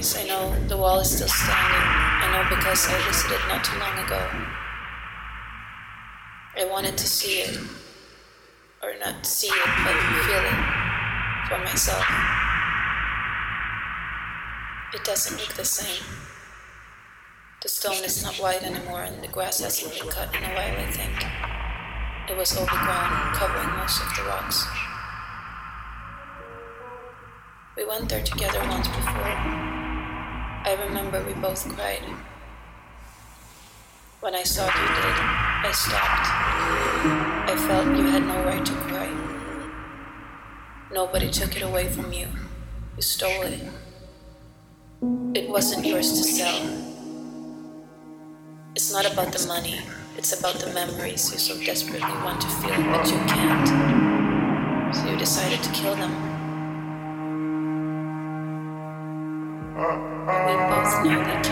Anyways, I know the wall is still standing. I know because I visited not too long ago. I wanted to see it. Or not see it, but feel it for myself. It doesn't look the same. The stone is not white anymore and the grass hasn't been cut in a while, I think. It was overgrown, covering most of the rocks. We went there together once before. I remember we both cried. When I saw you did, I stopped. I felt you had no right to cry. Nobody took it away from you. You stole it. It wasn't yours to sell. It's not about the money, it's about the memories you so desperately want to feel, but you can't. So you decided to kill them. Music.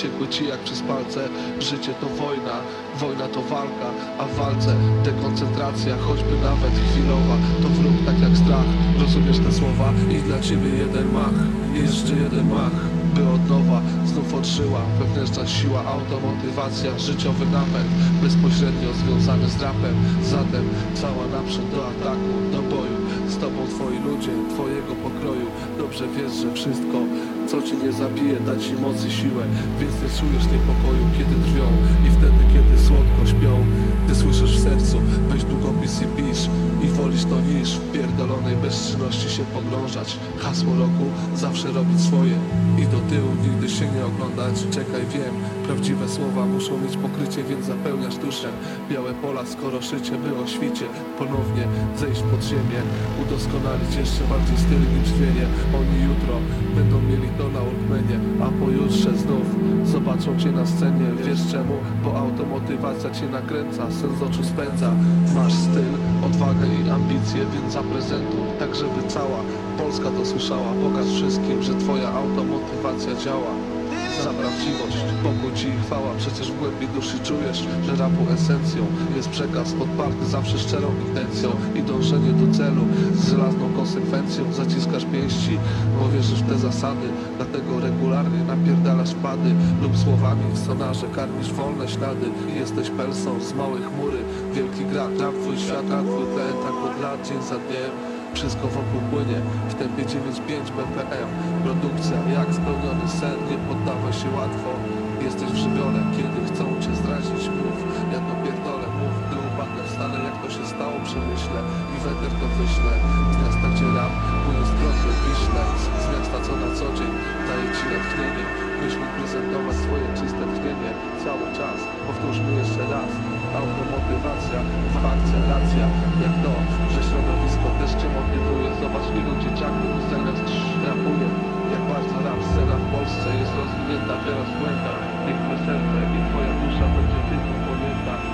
Uciekły ci jak przez palce Życie to wojna, wojna to walka A w walce dekoncentracja, choćby nawet chwilowa To wróg tak jak strach, rozumiesz te słowa I dla ciebie jeden mach, jeszcze jeden mach by od nowa znów odszyła wewnętrzna siła, automotywacja, życiowy napęd bezpośrednio związany z rapem. Zatem cała naprzód do ataku, do boju. Z tobą twoi ludzie, twojego pokroju. Dobrze wiesz, że wszystko, co ci nie zabije, da ci mocy siłę. Więc nie czujesz niepokoju, kiedy drwią i wtedy, kiedy słodko śpią. Ty słyszysz w sercu, weź długopis i pisz i wolisz to niż w pierdolonej bezczynności się pogrążać. Hasło roku zawsze robić swoje i do tyłu nigdy się nie oglądać. Czekaj, wiem, prawdziwe słowa muszą mieć pokrycie, więc zapełniasz duszę. Białe pola, skoro szycie by o świcie. Ponownie zejść pod ziemię, udoskonalić jeszcze bardziej styl niż dźwięk. Oni jutro będą mieli to na Walkmanie, a pojutrze znów zobaczą cię na scenie. Wiesz czemu? Bo automotywacja cię nakręca, sens z oczu spędza. Masz styl, odwagę i ambicje, więc zaprezentuj, tak żeby cała Polska to słyszała. Pokaż wszystkim, że twoja automotywacja działa. Za prawdziwość, pokój ci i chwała Przecież w głębi duszy czujesz, że rapu esencją Jest przekaz podparty zawsze szczerą intencją I dążenie do celu. Z żelazną konsekwencją Zaciskasz pięści, bo wierzysz w te zasady Dlatego regularnie napierdalasz pady Lub słowami w sonarze karmisz wolne ślady. Jesteś persą z małej chmury Wielki gra, trap twój świat, a twój tlen Tak od lat, dzień za dniem wszystko wokół płynie. W tempie 9,5 BPM Produkcja jak spełniony sen, nie poddawaj się łatwo. Jesteś w żywiole, kiedy chcą cię zdradzić, mów. Ja to pierdolę, mów, gdy upadnę wstanę Jak to się stało, przemyślę i weter to wyślę. Z miasta, gdzie rap płynie krople, wiśle Z miasta, co na co dzień daje ci natchnienie. Byś mógł prezentować swoje czyste tchnienie Cały czas, powtórzmy jeszcze raz Automotywacja, fakcja, racja Jak to, że środowisko też cię motywuje. Zobacz ilu dzieciaków zamiast rapuje Jak bardzo rap scena w Polsce jest rozwinięta teraz w błędach Niech twoje serce i twoja dusza będzie tylko pojęta